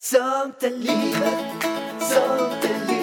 Sånt är livet, sånt är livet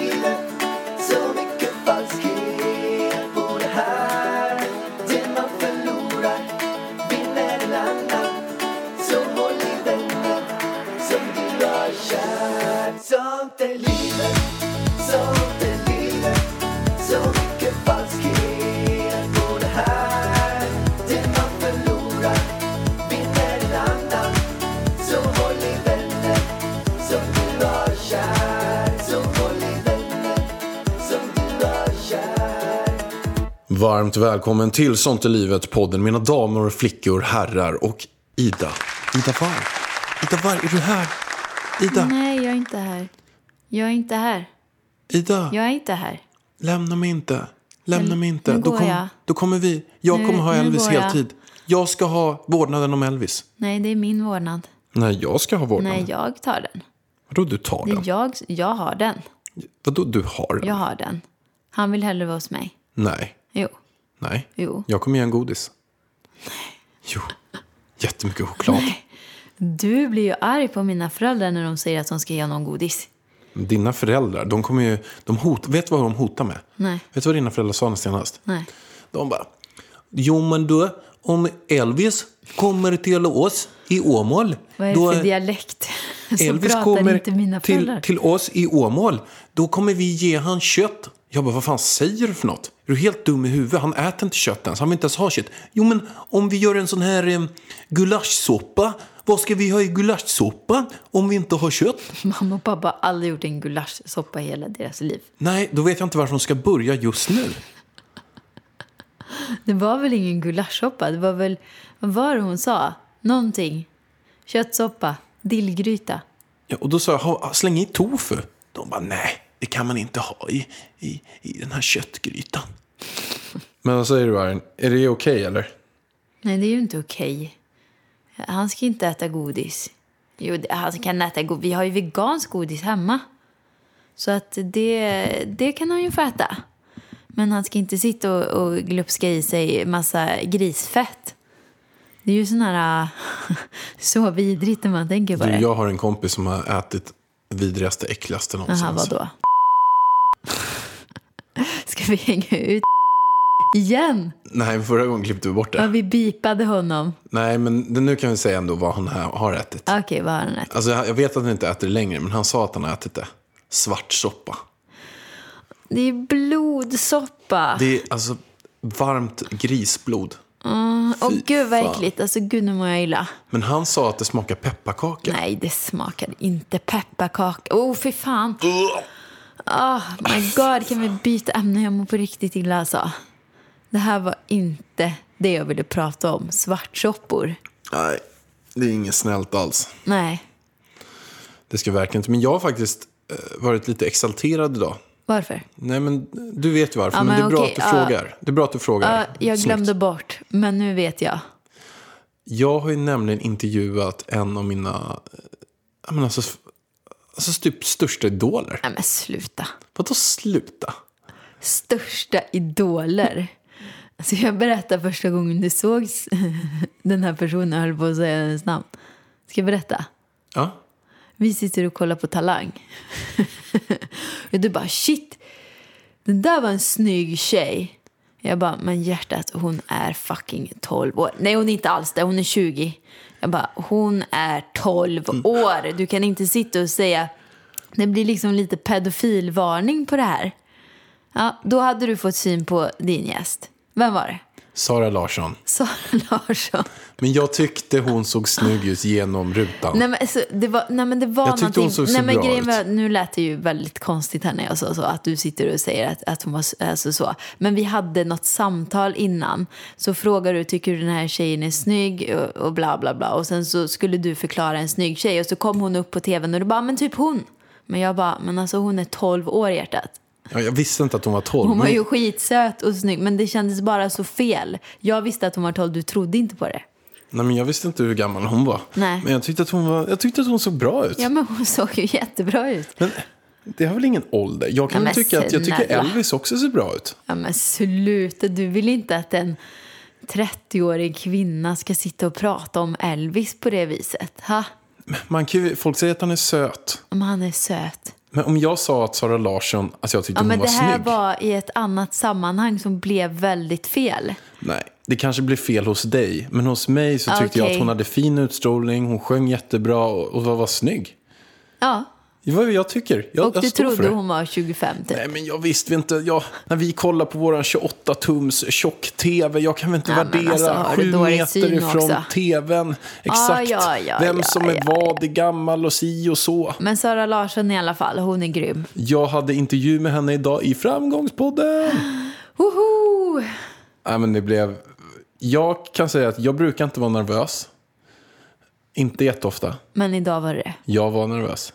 Varmt välkommen till Sånt är livet podden mina damer och flickor, herrar och Ida. Ida var? Ida var? Är du här? Ida? Nej, jag är inte här. Jag är inte här. Ida? Jag är inte här. Lämna mig inte. Lämna Men mig inte. nu Då, går kom, jag. då kommer vi. Jag Nu- kommer ha nu Elvis går jag. heltid. Jag ska ha vårdnaden om Elvis. Nej, det är min vårdnad. Nej, jag ska ha vårdnaden. Nej, jag tar den. Vadå du tar Det den? är jag, jag har den. Vadå du har den? Jag har den. Han vill hellre vara hos mig. Nej. Jo. Nej. Jo. Jag kommer ge en godis. Jo. Jättemycket choklad. Du blir ju arg på mina föräldrar när de säger att de ska ge någon godis. Dina föräldrar, de kommer ju... De hot, vet du vad de hotar med? Nej. Vet du vad dina föräldrar sa senast? Nej. De bara, jo men du, om Elvis kommer till oss i Åmål. Vad är då det för dialekt? Så Elvis kommer inte mina till, till oss i Åmål. Då kommer vi ge han kött. Jag bara, vad fan säger du för något? Är du helt dum i huvudet? Han äter inte kött ens. Han vill inte ens ha kött. Jo men om vi gör en sån här eh, gulaschsoppa. Vad ska vi ha i gulaschsoppa om vi inte har kött? Mamma och pappa har aldrig gjort en gulaschsoppa i hela deras liv. Nej, då vet jag inte varför de ska börja just nu. Det var väl ingen gulaschsoppa? Det var väl, vad var det hon sa? Någonting. Köttsoppa, dillgryta. Ja, och då sa jag, "Ha, släng i tofu. De bara, nej, det kan man inte ha i, i, i den här köttgrytan. Men vad säger du, Arin? Är det okej, eller? Nej, det är ju inte okej. Han ska inte äta godis. Jo, han kan äta godis. Vi har ju vegansk godis hemma. Så att det, det kan han ju få äta. Men han ska inte sitta och, och glupska i sig massa grisfett. Det är ju sån här... så vidrigt när man tänker på Du, det. jag har en kompis som har ätit vidrigaste, äckligaste någonsin. Jaha, vadå? Ska vi hänga ut igen? Nej, förra gången klippte vi bort det. Ja, vi bipade honom. Nej, men nu kan vi säga ändå vad han har ätit. Okej, vad har han ätit? Alltså, jag vet att han inte äter det längre, men han sa att han har ätit det. Svartsoppa. Det är blodsoppa. Det är alltså varmt grisblod. Åh Fy gud vad äckligt. Alltså gud nu mår jag illa. Men han sa att det smakar pepparkaka. Nej det smakade inte pepparkaka. Oh fy fan. Oh my god kan vi byta ämne? Jag mår på riktigt illa alltså. Det här var inte det jag ville prata om. Svartsoppor. Nej, det är inget snällt alls. Nej. Det ska verkligen inte. Men jag har faktiskt eh, varit lite exalterad idag. Varför? Nej, men du vet ju varför. Ja, men, men det är bra okej, att du ja. frågar. Det är bra att du frågar. Ja, jag Snyggt. glömde bort. Men nu vet jag. Jag har ju nämligen intervjuat en av mina, eh, jag menar alltså, alltså typ största idoler. Nej men sluta. Vadå sluta? Största idoler. Alltså jag berättar första gången du såg den här personen. Jag höll på att säga hennes namn. Ska jag berätta? Ja, Vi sitter och kollar på Talang. och du bara shit, den där var en snygg tjej. Jag bara, men hjärtat, hon är fucking 12 år. Nej, hon är inte alls det, hon är 20. Jag bara, hon är 12 år. Du kan inte sitta och säga, det blir liksom lite pedofilvarning på det här. Ja, då hade du fått syn på din gäst. Vem var det? Sara Larsson. Sara Larsson. Men jag tyckte hon såg snygg ut genom rutan. Nej men, alltså, det var, nej men det var Jag tyckte hon såg så nej, men bra grejen ut. var, Nu lät det ju väldigt konstigt här när jag sa så. Att du sitter och säger att, att hon var alltså, så. Men vi hade något samtal innan. Så frågar du, tycker du den här tjejen är snygg? Och, och bla bla bla. Och sen så skulle du förklara en snygg tjej. Och så kom hon upp på tvn och du bara, men typ hon. Men jag bara, men alltså hon är 12 år hjärtat. Ja, jag visste inte att hon var 12. Hon var men- ju skitsöt och snygg. Men det kändes bara så fel. Jag visste att hon var 12, du trodde inte på det. Nej, men jag visste inte hur gammal hon var. Nej. Men jag tyckte att hon, var, jag tyckte att hon såg bra ut. Ja men hon såg ju jättebra ut. Men det har väl ingen ålder? Jag kan Ja, men tycka att jag tycker. Elvis också ser bra ut. Ja men sluta, du vill inte att en 30-årig kvinna ska sitta och prata om Elvis på det viset? Ha? Man kan ju, folk säger att han är söt. Om han är söt. Men om jag sa att Sara Larsson, alltså jag tyckte Ja, hon men var det här snygg. var i ett annat sammanhang som blev väldigt fel. Nej, det kanske blir fel hos dig. Men hos mig så tyckte jag Okej. att hon hade fin utstrålning, hon sjöng jättebra och, och var, var snygg. Ja, Det var vad jag tycker. Jag, och du trodde hon var 25 typ. Nej, men jag visste inte. Jag, när vi kollar på våran 28-tums tjock-tv, jag kan väl inte Ja, värdera alltså, sju meter ifrån också? tvn exakt ja, ja, vem som är vad, är gammal och si och så. Men Sara Larsson i alla fall, hon är grym. Jag hade intervju med henne idag i Framgångspodden. Woho! Nej, men det blev... Jag kan säga att jag brukar inte vara nervös. Inte jätteofta. Men idag var det. Jag var nervös.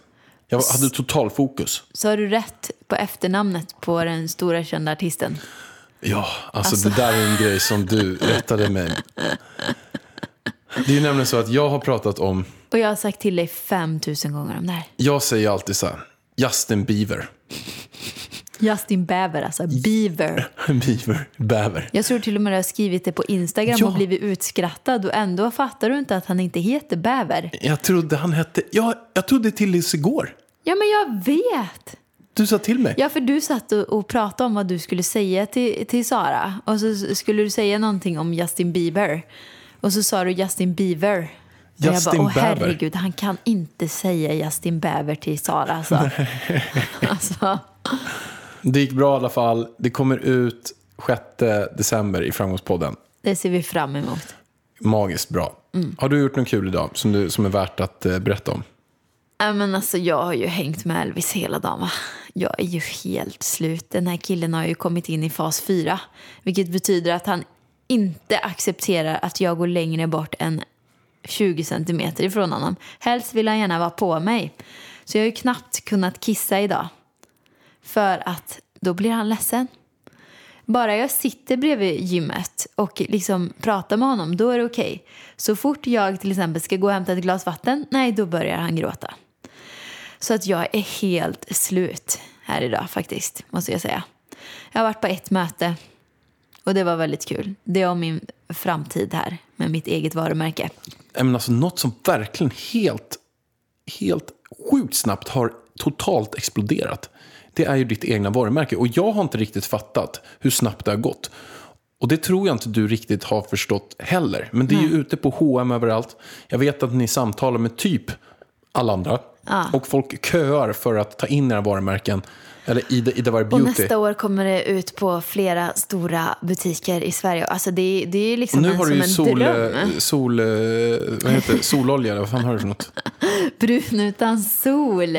Jag hade total fokus. Så har du rätt på efternamnet på den stora kända artisten? Ja, alltså, Alltså. det där är en grej som du rättade mig. Det är ju nämligen så att jag har pratat om, Och jag har sagt till dig 5000 gånger om det här. jag säger alltid så här, Justin Bieber. Justin Bieber, alltså. Beaver. Bieber, bäver. Jag tror till och med du har skrivit det på Instagram Ja. och blivit utskrattad och ändå fattar du inte att han inte heter Bäver. Jag trodde han hette, ja, jag trodde tills igår. Ja, men jag vet! Du sa till mig. Ja, för du satt och, pratade om vad du skulle säga till, till Sara. Och så skulle du säga någonting om Justin Bieber. Och så sa du Justin Bieber. Och jag Justin bara, åh Bieber." herregud, han kan inte säga Justin Bieber till Sara. Alltså. alltså, Det gick bra i alla fall. Det kommer ut 6 december i Framgångspodden. det ser vi fram emot. Magiskt bra. Har du gjort något kul idag som, du, som är värt att eh, berätta om? Men alltså, jag har ju hängt med Elvis hela dagen. Va? Jag är ju helt slut. Den här killen har ju kommit in i fas 4. Vilket betyder att han inte accepterar att jag går längre bort än 20 centimeter ifrån honom. Helst vill han gärna vara på mig. Så jag har ju knappt kunnat kissa idag. För att då blir han ledsen. Bara jag sitter bredvid gymmet och liksom pratar med honom, då är det okej. Så fort jag till exempel ska gå och hämta ett glas vatten, nej då börjar han gråta. Så att jag är helt slut här idag faktiskt, måste jag säga. Jag har varit på ett möte och det var väldigt kul. Det är om min framtid här med mitt eget varumärke. Men alltså, något som verkligen helt, helt sjukt snabbt har totalt exploderat. Det är ju ditt egna varumärke. Och jag har inte riktigt fattat hur snabbt det har gått. Och det tror jag inte du riktigt har förstått heller. Men det är ju ute på H&M överallt. Jag vet att ni samtalar med typ alla andra. Och folk köar för att ta in era varumärken. Eller Ida, Ida Var Och Beauty. nästa år kommer det ut på flera stora butiker i Sverige. Alltså det, det är liksom Och nu en, har du ju en sol, dröm. eh, sol, eh, vad heter det? sololja, vad fan har du för något? Brun utan sol.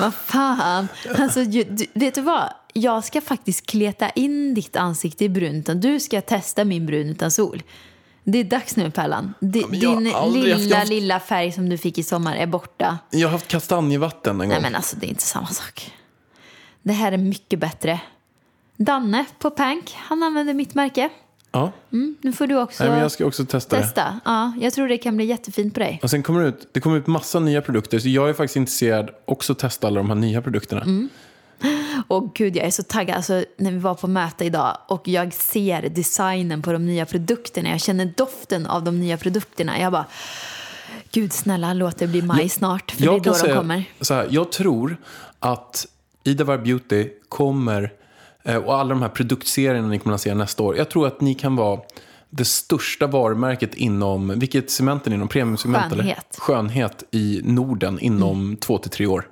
vad fan. Alltså, ju, du, vet du vad? Jag ska faktiskt kleta in ditt ansikte i brunt. och Du ska testa min brun utan sol. Det är dags nu, Pärlan. Jag har din haft- lilla, haft- lilla färg som du fick i sommar är borta. Jag har haft kastanjevatten en gång. Nej, men alltså det är inte samma sak. Det här är mycket bättre. Danne på Pank, han använder mitt märke. Ja. Mm, nu får du också Nej, men jag ska också testa det. testa. Ja, jag tror det kan bli jättefint på dig. Och sen kommer det ut, det kommer ut massa nya produkter. Så jag är faktiskt intresserad också att testa alla de här nya produkterna. Mm. Och gud, jag är så taggad. Alltså, när vi var på möte idag och jag ser designen på de nya produkterna. Jag känner doften av de nya produkterna. Jag bara, gud snälla låt det bli maj snart. För det är då de kommer. så här, jag tror att Ida Var Beauty kommer, eh, och alla de här produktserierna ni kommer att lansera nästa år. Jag tror att ni kan vara det största varumärket inom, vilket segment är ni inom? Premiumsegment eller? Skönhet. Mm. Skönhet i Norden inom två till tre år.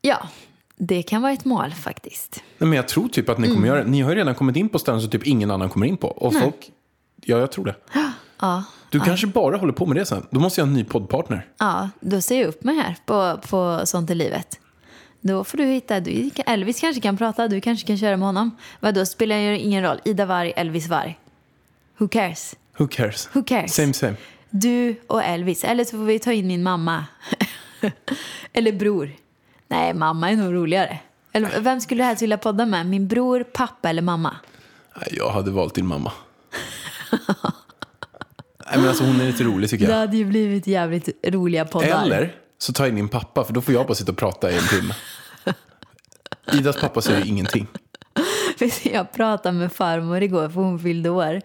Ja, det kan vara ett mål faktiskt. Nej, men jag tror typ att ni Mm. kommer göra det. Ni har ju redan kommit in på ställen som typ ingen annan kommer in på. Och folk, ja jag tror det. Ja, Du kanske bara håller på med det sen. Då måste jag ha en ny poddpartner. ja då ser jag upp mig här på, på Sånt i livet. Då får du hitta, du, Elvis kanske kan prata, du kanske kan köra med honom. Vadå, spelar ju ingen roll. Ida Varg, Elvis Varg. Who cares? Who cares? Who cares? Same same. Du och Elvis. Eller så får vi ta in min mamma. Eller bror. Nej, mamma är nog roligare. Eller, vem skulle du helst vilja podda med? Min bror, pappa eller mamma? Jag hade valt din mamma. Nej, men alltså, hon är lite rolig tycker Det jag. hade ju blivit jävligt roliga poddar. Eller så tar jag in min pappa, för då får jag bara sitta och prata i en timme. Idas pappa säger ingenting. Jag pratade med farmor igår för hon fyllde år.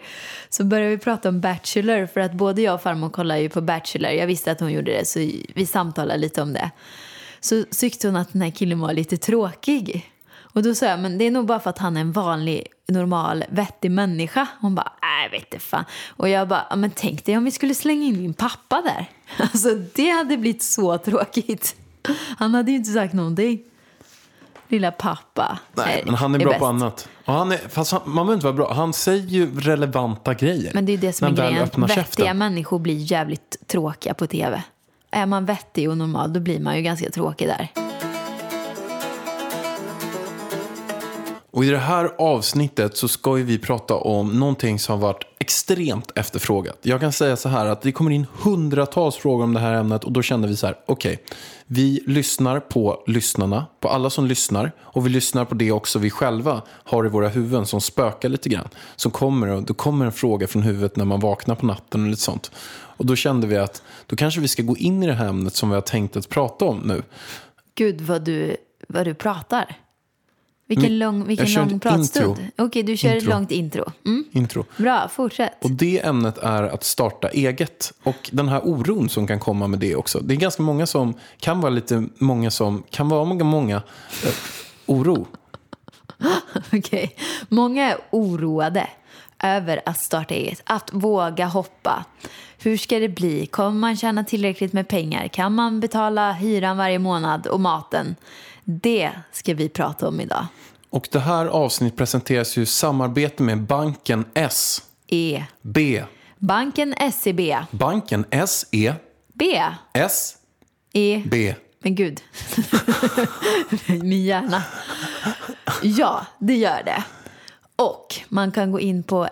Så började vi prata om Bachelor för att både jag och farmor kollar ju på Bachelor. Jag visste att hon gjorde det så vi samtalade lite om det. Så tyckte hon att den här killen var lite tråkig. Och då sa jag, men det är nog bara för att han är en vanlig, normal, vettig människa. Hon bara, nej vet inte fan. Och jag bara, "Ja, men tänk dig om vi skulle slänga in min pappa där. Alltså det hade blivit så tråkigt. Han hade ju inte sagt någonting. Lilla pappa. Nej, men han är bra bäst. på annat. Och han är, fast han, man behöver inte vara bra. Han säger ju relevanta grejer. Men det är ju det som är grejen. Vettiga käften. människor blir jävligt tråkiga på tv. Är man vettig och normal då blir man ju ganska tråkig där. Och i det här avsnittet så ska ju vi prata om någonting som har varit extremt efterfrågat. Jag kan säga så här att det kommer in hundratals frågor om det här ämnet och då kände vi så här, okej, vi lyssnar på lyssnarna, på alla som lyssnar och vi lyssnar på det också vi själva har i våra huvuden som spökar lite grann. Som kommer och då kommer en fråga från huvudet när man vaknar på natten och lite sånt. Och då kände vi att då kanske vi ska gå in i det här ämnet som vi har tänkt att prata om nu. Gud vad du, vad du pratar. Vilken lång, vilken jag lång ett pratstund. Okej, du kör ett Intro. långt intro. Mm. Intro. Bra, fortsätt. Och det ämnet är att starta eget. Och den här oron som kan komma med det också. Det är ganska många som, kan vara lite många som, kan vara många, många eh, oro. Okej. Många är oroade över att starta eget, att våga hoppa. Hur ska det bli? Kommer man tjäna tillräckligt med pengar? Kan man betala hyran varje månad och maten? Det ska vi prata om idag. Och det här avsnittet presenteras ju i samarbete med banken S. E. B. Banken SEB. Banken S. E. B. S. E. B. Men gud. Min hjärna. Ja, det gör det. Och man kan gå in på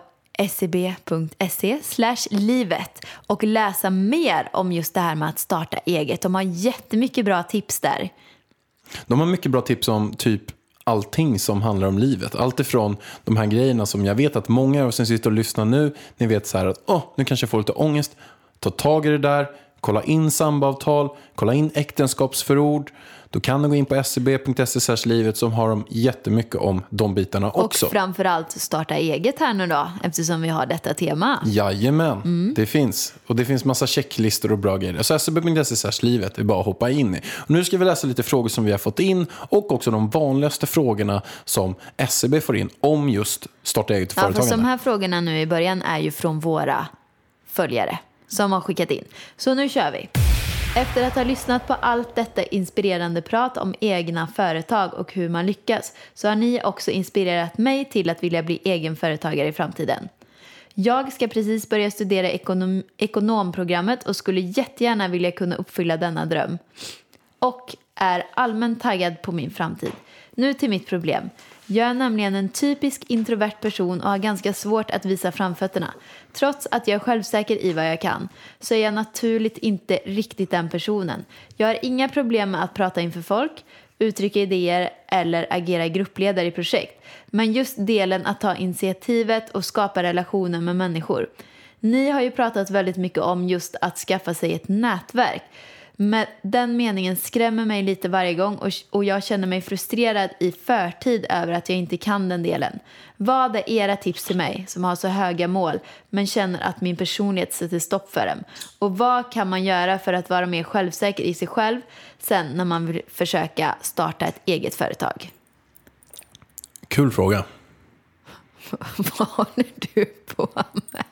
seb.se slash livet och läsa mer om just det här med att starta eget. De har jättemycket bra tips där. De har mycket bra tips om typ allting som handlar om livet. Allt ifrån de här grejerna som jag vet att många av er som sitter och lyssnar nu, ni vet så här att oh, nu kanske jag får lite ångest. Ta tag i det där, kolla in samboavtal, kolla in äktenskapsförord. Då kan du gå in på scb.se livet som har de jättemycket om de bitarna också. Och framförallt starta eget här nu då, eftersom vi har detta tema. Jajamän, Mm. det finns. Och det finns massa checklistor och bra grejer. Så scb.se livet är bara att hoppa in i. Och nu ska vi läsa lite frågor som vi har fått in och också de vanligaste frågorna som SCB får in om just starta eget och Ja, fast företagande. de här frågorna nu i början är ju från våra följare som har skickat in. Så nu kör vi. Efter att ha lyssnat på allt detta inspirerande prat om egna företag och hur man lyckas så har ni också inspirerat mig till att vilja bli egenföretagare i framtiden. Jag ska precis börja studera ekonom ekonomprogrammet och skulle jättegärna vilja kunna uppfylla denna dröm och är allmänt taggad på min framtid. Nu till mitt problem. Jag är nämligen en typisk introvert person och har ganska svårt att visa framfötterna. Trots att jag är självsäker i vad jag kan så är jag naturligt inte riktigt den personen. Jag har inga problem med att prata inför folk, uttrycka idéer eller agera gruppledare i projekt. Men just delen att ta initiativet och skapa relationer med människor. Ni har ju pratat väldigt mycket om just att skaffa sig ett nätverk. Men den meningen skrämmer mig lite varje gång och, och jag känner mig frustrerad i förtid över att jag inte kan den delen. Vad är era tips till mig som har så höga mål men känner att min personlighet sätter stopp för dem? Och vad kan man göra för att vara mer självsäker i sig själv sen när man vill försöka starta ett eget företag? Kul fråga. Vad håller du på med?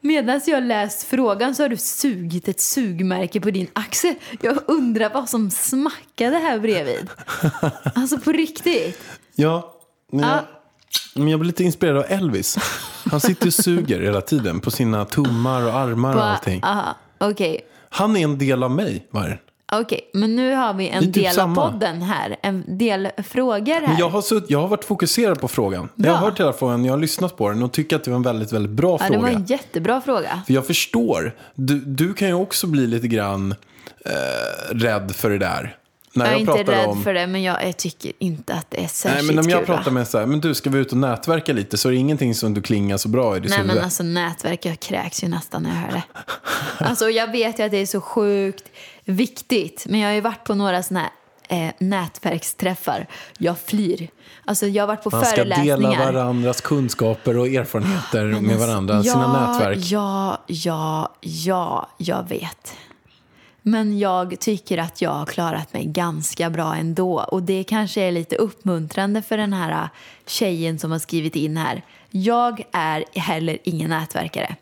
Medan jag läst frågan så har du sugit ett sugmärke på din axel. Jag undrar vad som smackade här bredvid. Alltså på riktigt. Ja, men jag, Ja. men jag blir lite inspirerad av Elvis. Han sitter och suger hela tiden på sina tummar och armar och allting. Okej, Han är en del av mig, Vargen. Okej, men nu har vi en Det är typ del samma. av podden här. En del frågor här. Men jag har, sutt, jag har varit fokuserad på frågan. Jag har Bra. hört hela frågan, jag har lyssnat på den och tycker att det var en väldigt, väldigt bra ja, det fråga. var en jättebra fråga. För jag förstår, du, du kan ju också bli lite grann eh, rädd för det där. När Jag är inte rädd för det, men jag, jag tycker inte att det är Nej, särskilt men om jag kul. va? pratar med så här, men du ska vi ut och nätverka lite så är det ingenting som du klingar så bra i ditt Nej huvud. men alltså nätverk, jag kräks ju nästan när jag hör det. Alltså jag vet ju att det är så sjukt viktigt. Men jag har ju varit på några sådana här eh, nätverksträffar. Jag flyr. Alltså jag har varit på Man ska dela varandras kunskaper och erfarenheter med varandra, sina ja, nätverk. Ja, ja, ja, jag vet. Men jag tycker att jag har klarat mig ganska bra ändå. Och det kanske är lite uppmuntrande för den här tjejen som har skrivit in här. Jag är heller ingen nätverkare.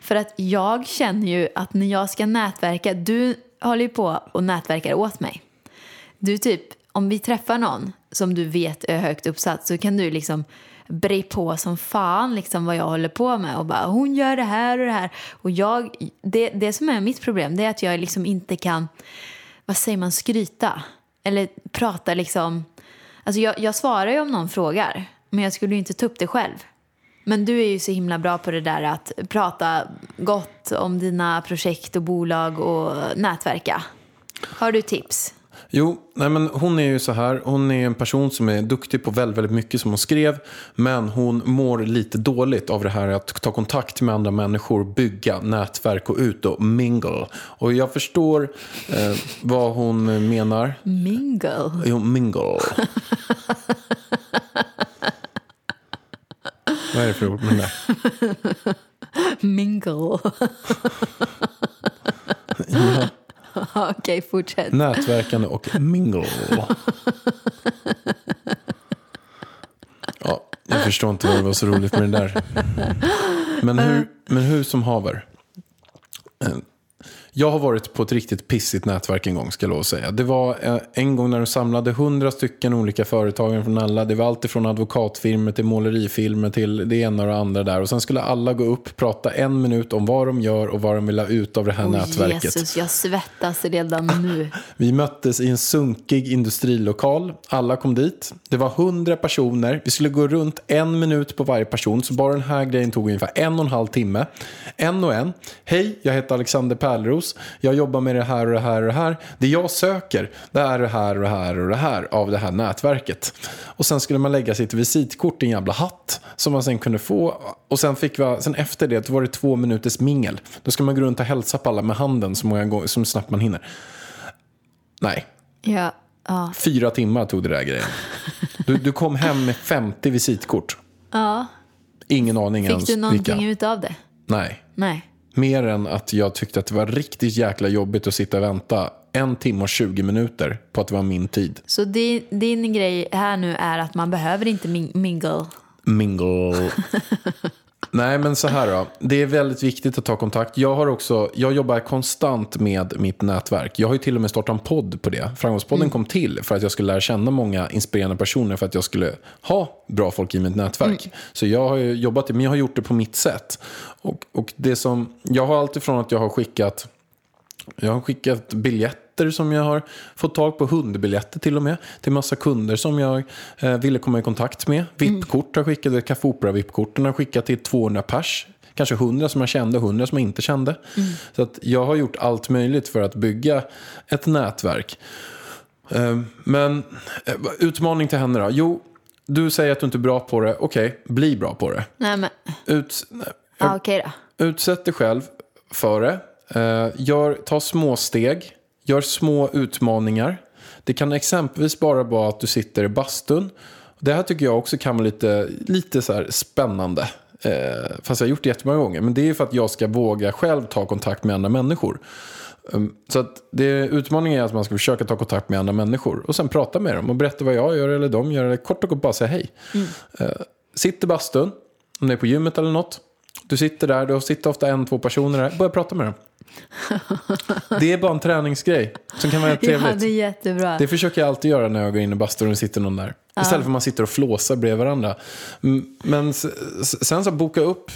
För att jag känner ju att när jag ska nätverka, du håller ju på och nätverkar åt mig. Du typ, om vi träffar någon som du vet är högt uppsatt så kan du liksom bre på som fan liksom vad jag håller på med och bara hon gör det här och det här. Och jag, det, det som är mitt problem det är att jag liksom inte kan, vad säger man, skryta. Eller prata liksom, alltså jag, jag svarar ju om någon frågar men jag skulle ju inte ta upp det själv. Men du är ju så himla bra på det där att prata gott om dina projekt och bolag och nätverka. Har du tips? Jo, nej men hon är ju så här. Hon är en person som är duktig på väldigt, väldigt mycket som hon skrev. Men hon mår lite dåligt av det här att ta kontakt med andra människor, bygga nätverk och ut och mingle. Och jag förstår eh, vad hon menar. Mingle. Jo, mingle. vad är det för ord med det? Mingle. Okej, fortsätt. Nätverkande och mingle. Ja, jag förstår inte vad det var så roligt med det där. Men hur, men hur som haver. Jag har varit på ett riktigt pissigt nätverk en gång, ska jag lov att säga. Det var eh, en gång när de samlade hundra stycken olika företagare från alla. Det var allt från advokatfirmor till målerifirmor till det ena och det andra där. Och sen skulle alla gå upp, prata en minut om vad de gör och vad de vill ha ut av det här Åh, nätverket. Jesus, jag svettas redan nu. Vi möttes i en sunkig industrilokal. Alla kom dit. Det var hundra personer. Vi skulle gå runt en minut på varje person. Så bara den här grejen tog ungefär en och en halv timme. En och en. Hej, jag heter Alexander Pärleros. Jag jobbar med det här och det här och det här. Det jag söker, det är det här och det här och det här av det här nätverket. Och sen skulle man lägga sitt visitkort i en jävla hatt som man sen kunde få. Och sen, fick vi, sen efter det var det två minuters mingel. Då ska man gå runt och hälsa på alla med handen så många gånger, så snabbt man hinner. Nej, Ja, ja. Fyra timmar tog det där grejen. Du, du kom hem med 50 visitkort. ja. Ingen aning Fick ens du någonting vilka. ut av det? Nej. Nej. Mer än att jag tyckte att det var riktigt jäkla jobbigt att sitta och vänta en timme och 20 minuter på att det var min tid. Så din, din grej här nu är att man behöver inte min- mingle. Mingle. Nej, men så här då. Det är väldigt viktigt att ta kontakt. Jag, har också, jag jobbar konstant med mitt nätverk. Jag har ju till och med startat en podd på det. Framgångspodden kom till för att jag skulle lära känna många inspirerande personer för att jag skulle ha bra folk i mitt nätverk. Så jag har ju jobbat, men jag har gjort det på mitt sätt. Och, och det som, jag har alltifrån att jag har skickat jag har skickat biljetter som jag har fått tag på, hundbiljetter till och med, till massa kunder som jag eh, ville komma i kontakt med. VIP-kort har skickat, Café Opera-VIP-korten har skickat till 200 pers. Kanske 100 som jag kände, 100 som jag inte kände. Så att jag har gjort allt möjligt för att bygga ett nätverk. Eh, men eh, utmaning till henne då? Jo, du säger att du inte är bra på det. Okej, bli bra på det. Nej, men Ut, nej, ja, okej då. Utsätt dig själv för det. Eh, gör, ta små steg. Gör små utmaningar. Det kan exempelvis bara vara att du sitter i bastun. Det här tycker jag också kan vara lite, lite så spännande. Eh, fast jag har gjort det jättemånga gånger. Men det är för att jag ska våga själv ta kontakt med andra människor. Um, Så att det, utmaningen är att man ska försöka ta kontakt med andra människor. Och sen prata med dem och berätta vad jag gör eller de gör. Eller kort och gott bara säga hej. Eh, sitt i bastun, om det är på gymmet eller något. Du sitter där, du sitter ofta en, två personer där. Börja prata med dem. Det är bara en träningsgrej som kan vara helt Ja, trevligt. det är jättebra. Det försöker jag alltid göra när jag går in i bastun och det sitter någon där. Istället för att man sitter och flåsar bredvid varandra. Men sen så boka upp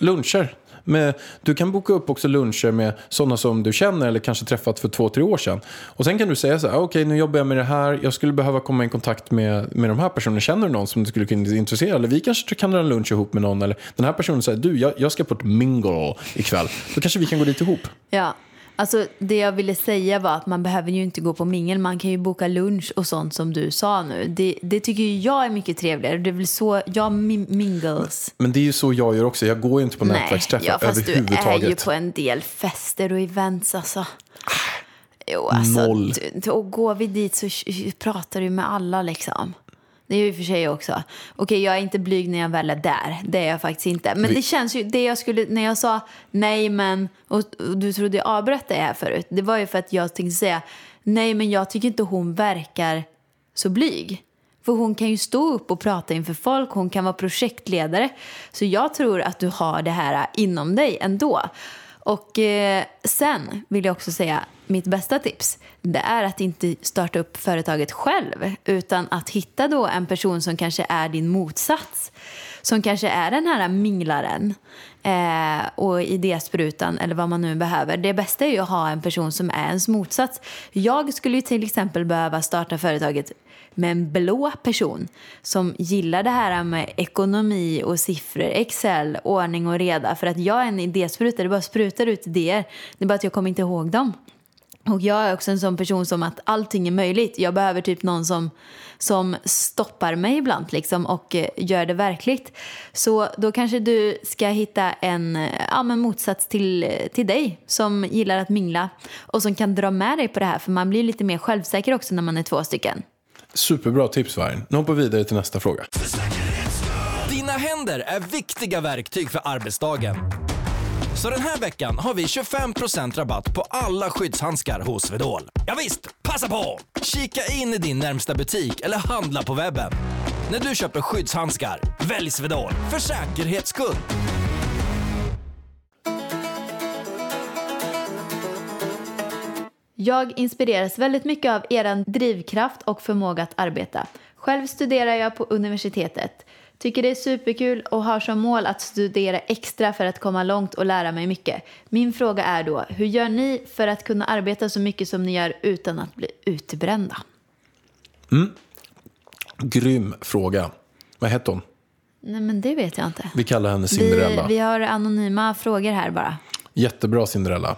luncher. Med, du kan boka upp också luncher med sådana som du känner eller kanske träffat för två, tre år sedan. Och sen kan du säga så här, okej okej nu jobbar jag med det här, jag skulle behöva komma i kontakt med, med de här personerna. Känner du någon som du skulle kunna intressera? Eller vi kanske kan dra en lunch ihop med någon. Eller den här personen säger, du jag, jag ska på ett mingle ikväll. Då kanske vi kan gå dit ihop. Ja, alltså det jag ville säga var att man behöver ju inte gå på mingel. Man kan ju boka lunch och sånt som du sa nu. Det, det tycker jag är mycket trevligare. Det är väl så jag mi- mingles. Men det är ju så jag gör också. Jag går ju inte på nätverksträffar ja, fast du är ju överhuvudtaget. på en del fester och events alltså. Jo, alltså, Noll. d- d- Och går vi dit så pratar du med alla liksom. Det är ju för sig också. Okej, jag är inte blyg när jag väl är där. Det är jag faktiskt inte. Men det känns ju, det jag skulle, när jag sa nej men, och, och du trodde jag avbröt det här förut. Det var ju för att jag tänkte säga, nej men jag tycker inte hon verkar så blyg. För hon kan ju stå upp och prata inför folk, hon kan vara projektledare. Så jag tror att du har det här inom dig ändå. Och eh, sen vill jag också säga, mitt bästa tips, det är att inte starta upp företaget själv, utan att hitta då en person som kanske är din motsats. Som kanske är den här minglaren eh, och idésprutan eller vad man nu behöver. Det bästa är ju att ha en person som är ens motsats. Jag skulle ju till exempel behöva starta företaget med en blå person som gillar det här med ekonomi och siffror, Excel, ordning och reda. För att jag är en idéspruta, det bara sprutar ut idéer. Det är bara att jag kommer inte ihåg dem. Och jag är också en sån person som att allting är möjligt. Jag behöver typ någon som, som stoppar mig ibland liksom och eh, gör det verkligt. Så då kanske du ska hitta en eh, ja, men motsats till, eh, till dig som gillar att mingla och som kan dra med dig på det här. För man blir lite mer självsäker också när man är två stycken. Superbra tips, Vargen. Nu hoppar vi vidare till nästa fråga. Dina händer är viktiga verktyg för arbetsdagen. Så den här veckan har vi 25% rabatt på alla skyddshandskar hos Swedol. Ja, visst, passa på! Kika in i din närmsta butik eller handla på webben. När du köper skyddshandskar, välj Swedol för säkerhets skull. Jag inspireras väldigt mycket av er drivkraft och förmåga att arbeta. Själv studerar jag på universitetet. Tycker det är superkul och har som mål att studera extra för att komma långt och lära mig mycket. Min fråga är då, hur gör ni för att kunna arbeta så mycket som ni gör utan att bli utbrända? Grym fråga. Vad hette hon? Nej men det vet jag inte. Vi kallar henne Cinderella. Vi, vi har anonyma frågor här bara. Jättebra Cinderella.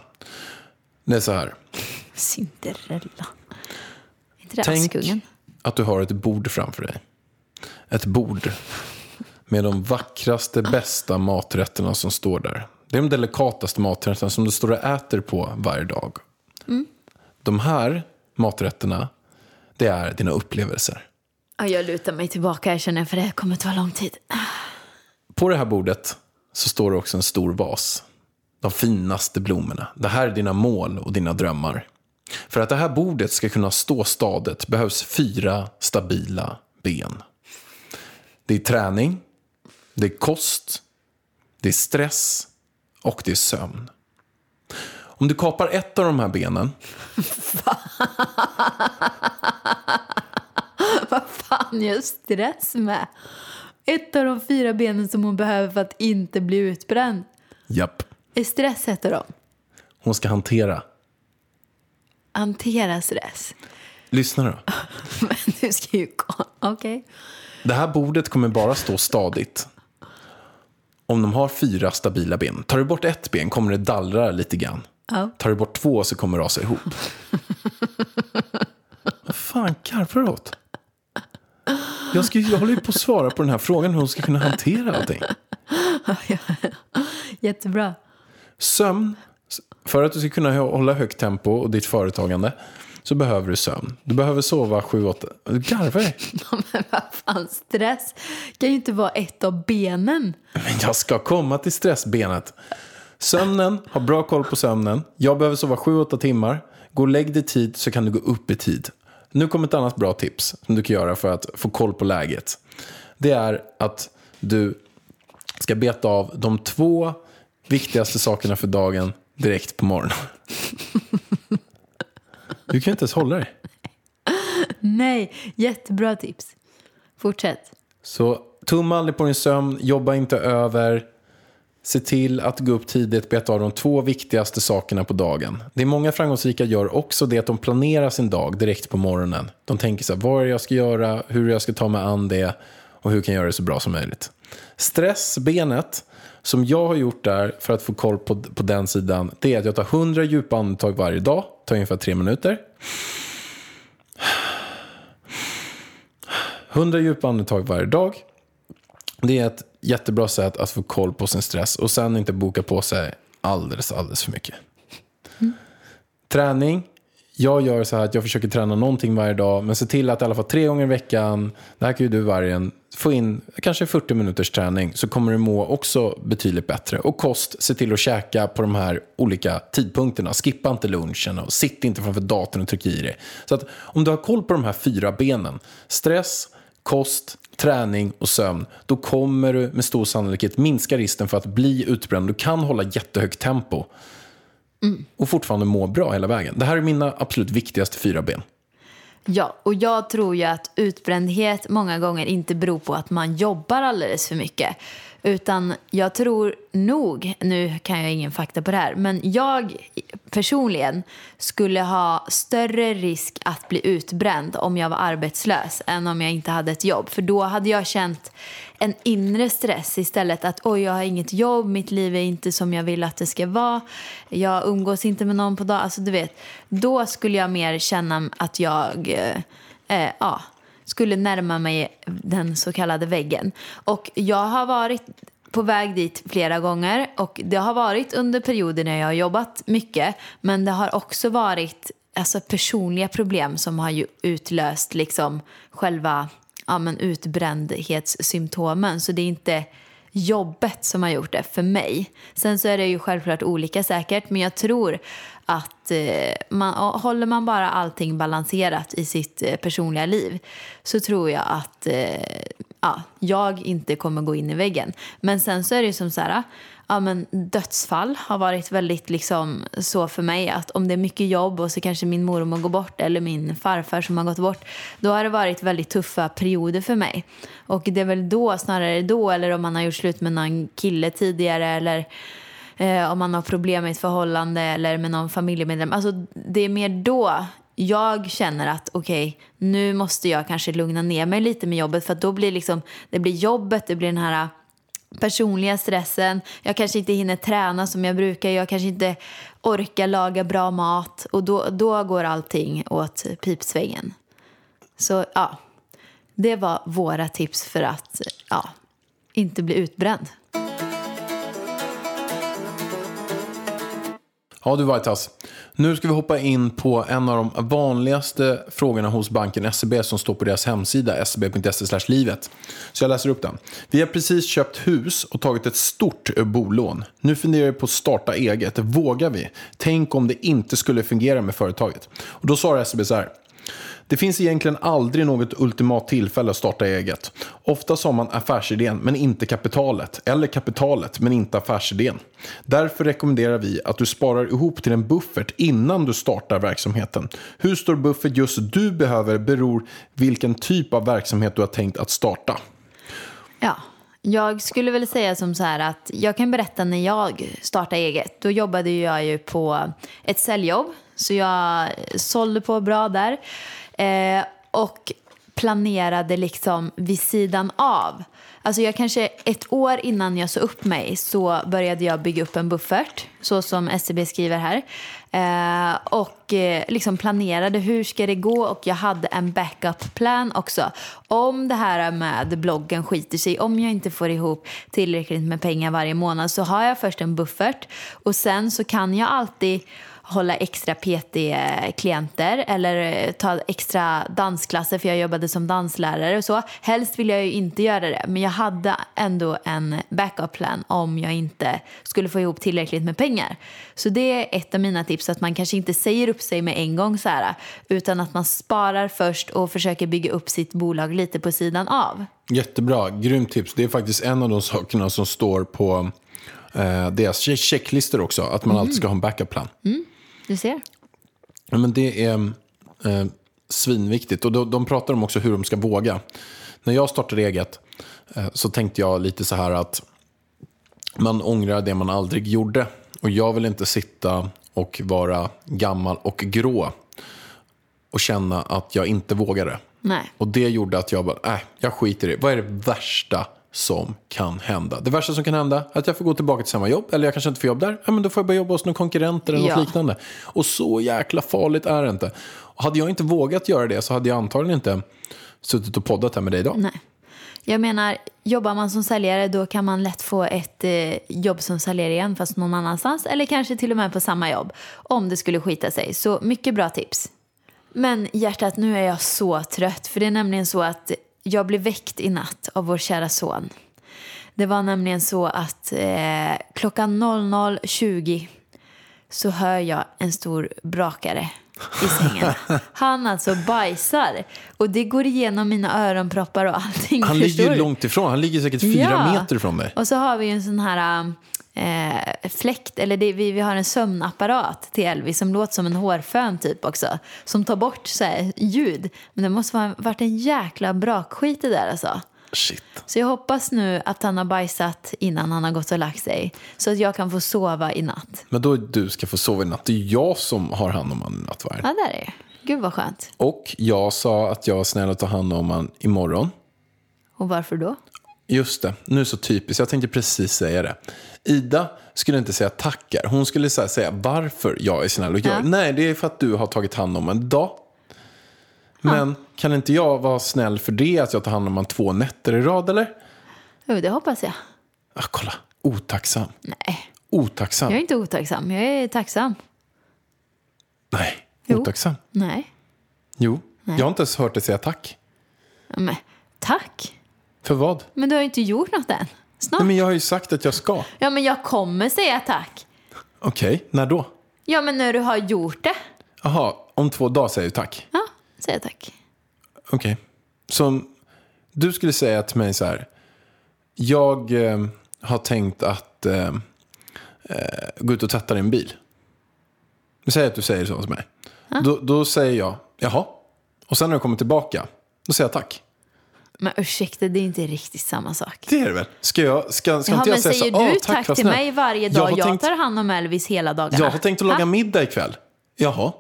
Det är så här. Cinderella. Inte det Tänk att du har ett bord framför dig. Ett bord med de vackraste, bästa maträtterna som står där. Det är de delikataste maträtterna som du står och äter på varje dag. De här maträtterna, det är dina upplevelser. Ja, jag lutar mig tillbaka jag känner för det kommer ta lång tid. På det här bordet så står det också en stor vas. De finaste blommorna. Det här är dina mål och dina drömmar. För att det här bordet ska kunna stå stadigt behövs fyra stabila ben. Det är träning, det är kost, det är stress och det är sömn. Om du kapar ett av de här benen Vad fan gör stress med? Ett av de fyra benen som hon behöver för att inte bli utbränd. Japp. Är stress ett av dem? Hon ska hantera. Hantera stress. Lyssna då. Men du ska ju... Okej. Det här bordet kommer bara stå stadigt. Om de har fyra stabila ben. Tar du bort ett ben kommer det dallra lite grann. Ja. Tar du bort två så kommer det rasa ihop. Vad fan garvar du åt? Jag, ska, jag håller ju på att svara på den här frågan hur hon ska kunna hantera allting. Jättebra. Sömn, för att du ska kunna hålla högt tempo och ditt företagande så behöver du sömn. Du behöver sova sju, åtta... Du garvar dig. Men vad fan, stress kan ju inte vara ett av benen. Men jag ska komma till stressbenet. Sömnen, ha bra koll på sömnen. Jag behöver sova 7-8 timmar. Gå och lägg dig tid så kan du gå upp i tid. Nu kommer ett annat bra tips som du kan göra för att få koll på läget. Det är att du ska beta av de två viktigaste sakerna för dagen direkt på morgonen. Du kan inte ens hålla dig. Nej, jättebra tips. Fortsätt. Så tumma aldrig på din sömn, jobba inte över. Se till att gå upp tidigt, beta av de två viktigaste sakerna på dagen. Det är många framgångsrika gör också det att de planerar sin dag direkt på morgonen. De tänker så här, vad är det jag ska göra, hur jag ska ta mig an det och hur kan jag göra det så bra som möjligt. Stressbenet, som jag har gjort där för att få koll på, på den sidan, det är att jag tar 100 djupa andetag varje dag, tar ungefär tre minuter. 100 djupa andetag varje dag. Det är ett jättebra sätt att få koll på sin stress och sen inte boka på sig alldeles, alldeles för mycket. Träning jag gör så här att jag försöker träna någonting varje dag, men se till att i alla fall tre gånger i veckan, det här kan ju du vargen, få in kanske 40 minuters träning så kommer du må också betydligt bättre. Och kost, se till att käka på de här olika tidpunkterna. Skippa inte lunchen och sitt inte framför datorn och tryck i dig. Så att om du har koll på de här fyra benen, stress, kost, träning och sömn, då kommer du med stor sannolikhet minska risken för att bli utbränd. Du kan hålla jättehögt tempo och fortfarande må bra hela vägen. Det här är mina absolut viktigaste fyra ben. Ja, och jag tror ju att utbrändhet många gånger inte beror på att man jobbar alldeles för mycket. Utan jag tror nog, nu kan jag ingen fakta på det här, men jag personligen skulle ha större risk att bli utbränd om jag var arbetslös än om jag inte hade ett jobb. För då hade jag känt en inre stress istället. Att oj, jag har inget jobb, mitt liv är inte som jag vill att det ska vara. Jag umgås inte med någon på dagen. Alltså du vet, då skulle jag mer känna att jag, eh, eh, ja, skulle närma mig den så kallade väggen. Och jag har varit på väg dit flera gånger och det har varit under perioder när jag har jobbat mycket men det har också varit alltså, personliga problem som har ju utlöst liksom själva ja, men utbrändhetssymptomen så det är inte jobbet som har gjort det för mig. Sen så är det ju självklart olika säkert men jag tror att eh, man, håller man bara allting balanserat i sitt eh, personliga liv så tror jag att eh, ja, jag inte kommer gå in i väggen. Men sen så är det ju som så här, ja, men dödsfall har varit väldigt liksom så för mig att om det är mycket jobb och så kanske min mormor går bort eller min farfar som har gått bort då har det varit väldigt tuffa perioder för mig. Och det är väl då, snarare då eller om man har gjort slut med någon kille tidigare eller eh, om man har problem med ett förhållande eller med någon familjemedlem. Alltså det är mer då jag känner att okej, okay, nu måste jag kanske lugna ner mig lite med jobbet för att då blir liksom, det blir jobbet, det blir den här personliga stressen. Jag kanske inte hinner träna som jag brukar. Jag kanske inte orkar laga bra mat. Och då, då går allting åt pipsvängen. Så ja, det var våra tips för att ja, inte bli utbränd. Ja du Vaitas, nu ska vi hoppa in på en av de vanligaste frågorna hos banken SEB som står på deras hemsida seb.se livet. Så jag läser upp den. Vi har precis köpt hus och tagit ett stort bolån. Nu funderar vi på att starta eget. Vågar vi? Tänk om det inte skulle fungera med företaget. Och då svarar SEB så här. Det finns egentligen aldrig något ultimat tillfälle att starta eget. Ofta har man affärsidén men inte kapitalet, eller kapitalet men inte affärsidén. Därför rekommenderar vi att du sparar ihop till en buffert innan du startar verksamheten. Hur stor buffert just du behöver beror vilken typ av verksamhet du har tänkt att starta. Ja, jag skulle väl säga som så här att jag kan berätta när jag startade eget. Då jobbade jag ju på ett säljjobb. Så jag sålde på bra där. Eh, och planerade liksom vid sidan av. Alltså jag kanske ett år innan jag sa upp mig så började jag bygga upp en buffert, så som SCB skriver här. Eh, och eh, liksom planerade hur ska det gå och jag hade en backup-plan också. Om det här med bloggen skiter sig, om jag inte får ihop tillräckligt med pengar varje månad så har jag först en buffert och sen så kan jag alltid hålla extra PT-klienter eller ta extra dansklasser för jag jobbade som danslärare och så. Helst vill jag ju inte göra det men jag hade ändå en backup-plan om jag inte skulle få ihop tillräckligt med pengar. Så det är ett av mina tips att man kanske inte säger upp sig med en gång så här utan att man sparar först och försöker bygga upp sitt bolag lite på sidan av. Jättebra, grymt tips. Det är faktiskt en av de sakerna som står på eh, deras checklistor också, att man mm. alltid ska ha en backup-plan. Mm. Du ser. Ja, men det är eh, svinviktigt. Och de, de pratar om också hur de ska våga. När jag startade eget eh, så tänkte jag lite så här att man ångrar det man aldrig gjorde. Och jag vill inte sitta och vara gammal och grå och känna att jag inte vågade. Nej. Och det gjorde att jag bara, äh, jag skiter i det. Vad är det värsta som kan hända. Det värsta som kan hända är att jag får gå tillbaka till samma jobb. Eller jag kanske inte får jobb där. Ja, men då får jag börja jobba hos någon konkurrent eller något ja. liknande. Och så jäkla farligt är det inte. Och hade jag inte vågat göra det så hade jag antagligen inte suttit och poddat här med dig idag. Nej. Jag menar, jobbar man som säljare då kan man lätt få ett eh, jobb som säljare igen fast någon annanstans eller kanske till och med på samma jobb om det skulle skita sig. Så mycket bra tips. Men hjärtat, nu är jag så trött för det är nämligen så att jag blev väckt i natt av vår kära son. Det var nämligen så att eh, klockan 00.20 så hör jag en stor brakare i sängen. Han alltså bajsar och det går igenom mina öronproppar och allting. Han ligger ju långt ifrån. Han ligger säkert fyra Ja. meter ifrån dig. Och så har vi en sån här eh, fläkt, eller det, vi, vi har en sömnapparat till Elvis som låter som en hårfön typ också. Som tar bort så här, ljud. Men det måste ha varit en jäkla brakskit det där alltså. Shit. Så jag hoppas nu att han har bajsat innan han har gått och lagt sig. Så att jag kan få sova i natt. Men då du ska få sova i natt. Det är jag som har hand om han i nattvarden. Ja, där är det. Gud vad skönt. Och jag sa att jag var snäll att ta hand om han imorgon. Och varför då? Just det, nu är så typiskt. Jag tänkte precis säga det. Ida skulle inte säga tackar. Hon skulle säga varför jag är snäll och gör. Ja. Nej, det är för att du har tagit hand om en dag. Men kan inte jag vara snäll för det, att jag tar hand om han två nätter i rad, eller? Jo, det hoppas jag. Ah, kolla, otacksam. Nej, Otacksam. jag är inte otacksam. Jag är tacksam. Nej, Jo. otacksam. Nej. Jo, jag har inte ens hört dig säga tack. Men, tack. För vad? Men du har ju inte gjort något än. Snart. Nej, men jag har ju sagt att jag ska. Ja, men jag kommer säga tack. Okej, när då? Ja, men när du har gjort det. Jaha, om två dagar säger du tack. Ja, säger tack. Okej. Så om du skulle säga till mig så här. Jag eh, har tänkt att eh, eh, gå ut och tvätta din bil. Säg att du säger så till mig. Då, då säger jag jaha. Och sen när du kommer tillbaka, då säger jag tack. Men ursäkta, det är inte riktigt samma sak. Det är det väl? Ska, jag, ska, ska Jaha, inte jag men säga säger så? du "Åh, tack, vad till snäll." mig varje Jag dag? Jag, tänkt- tar hand om Elvis hela dagarna. Jag har tänkt att laga Ha? middag ikväll. Jaha.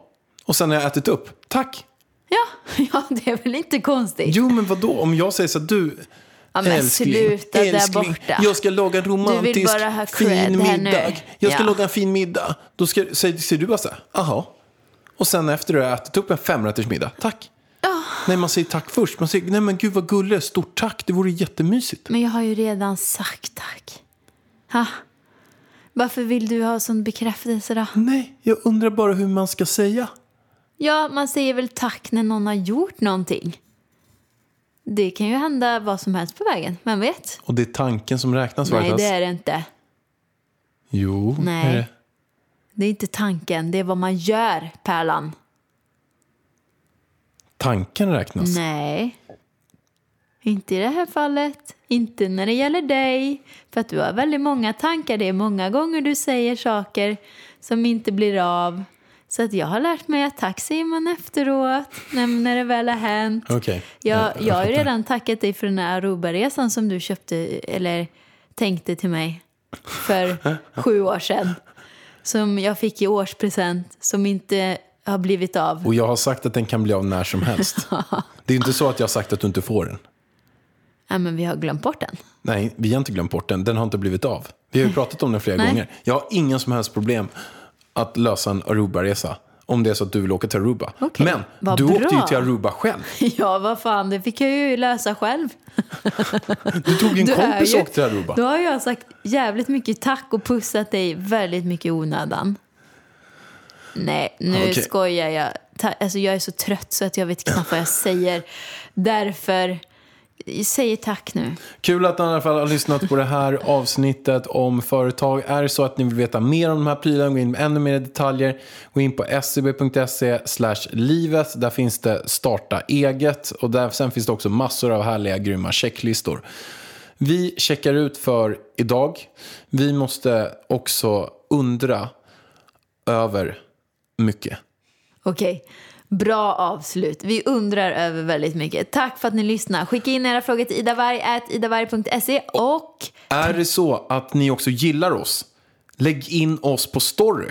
Och sen har jag ätit upp. Tack. Ja, ja, det är väl inte konstigt? Jo, men vad då? Om jag säger så att du... Ja, men sluta där borta. Jag ska laga en romantisk fin middag. Jag ska Ja. laga en fin middag. Då ska, säger, säger du bara så här, aha. Och sen efter du har ätit upp en femrätters middag, tack. Nej, man säger tack först. Man säger, nej men gud vad gullig, stort tack, det vore jättemysigt. Men jag har ju redan sagt tack. Ha? Varför vill du ha sån bekräftelse då? Nej, jag undrar bara hur man ska säga. Ja, man säger väl tack när någon har gjort någonting. Det kan ju hända vad som helst på vägen, vem vet? Och det är tanken som räknas, Nej, det är det inte. Jo, Nej. är det. Det är inte tanken, det är vad man gör, Pärlan. Tanken räknas. Nej. Inte i det här fallet. Inte när det gäller dig. För att du har väldigt många tankar. Det är många gånger du säger saker som inte blir av. Så att jag har lärt mig att tack säger man efteråt, när, när det väl har hänt. Okej. Jag, Ja, jag jag har ju redan tackat dig för den här Aruba-resan som du köpte, eller tänkte till mig för sju år sedan. Som jag fick i årspresent, som inte har blivit av. Och jag har sagt att den kan bli av när som helst. det är inte så att jag har sagt att du inte får den. Ja, men vi har glömt bort den. Nej, vi har inte glömt bort den. Den har inte blivit av. Vi har ju pratat om den flera Nej. gånger. Jag har ingen som helst problem att lösa en Aruba-resa. Om det är så att du vill åka till Aruba. Okej, Men vad du åkte ju bra. till Aruba själv. Ja, vad fan, det fick jag ju lösa själv. Du tog en Du kompis och åkte till Aruba. Då har jag sagt jävligt mycket tack och pussat dig väldigt mycket i onödan. Nej, nu Okej. skojar jag. Alltså, jag är så trött så att jag vet knappt vad jag säger. Därför, säger tack nu. Kul att ni i alla fall har lyssnat på det här avsnittet om företag. Är det så att ni vill veta mer om de här prylarna, gå in med ännu mer detaljer, gå in på scb.se livet. Där finns det starta eget och där, sen finns det också massor av härliga grymma checklistor. Vi checkar ut för idag. Vi måste också undra över mycket. Okej, bra avslut. Vi undrar över väldigt mycket. Tack för att ni lyssnar. Skicka in era frågor till idavarg.idavarg.se och Är det så att ni också gillar oss, lägg in oss på story.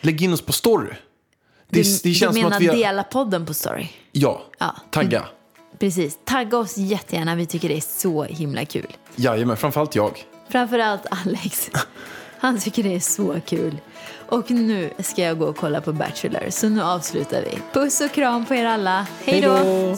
Lägg in oss på story. Det, du, det du känns som menar att vi har... dela podden på story? Ja, Ja. tagga. Precis. Tagga oss jättegärna. Vi tycker det är så himla kul. Jajamän, framförallt jag. Framförallt Alex. Han tycker det är så kul. Och nu ska jag gå och kolla på Bachelor, så nu avslutar vi. Puss och kram på er alla. Hej då!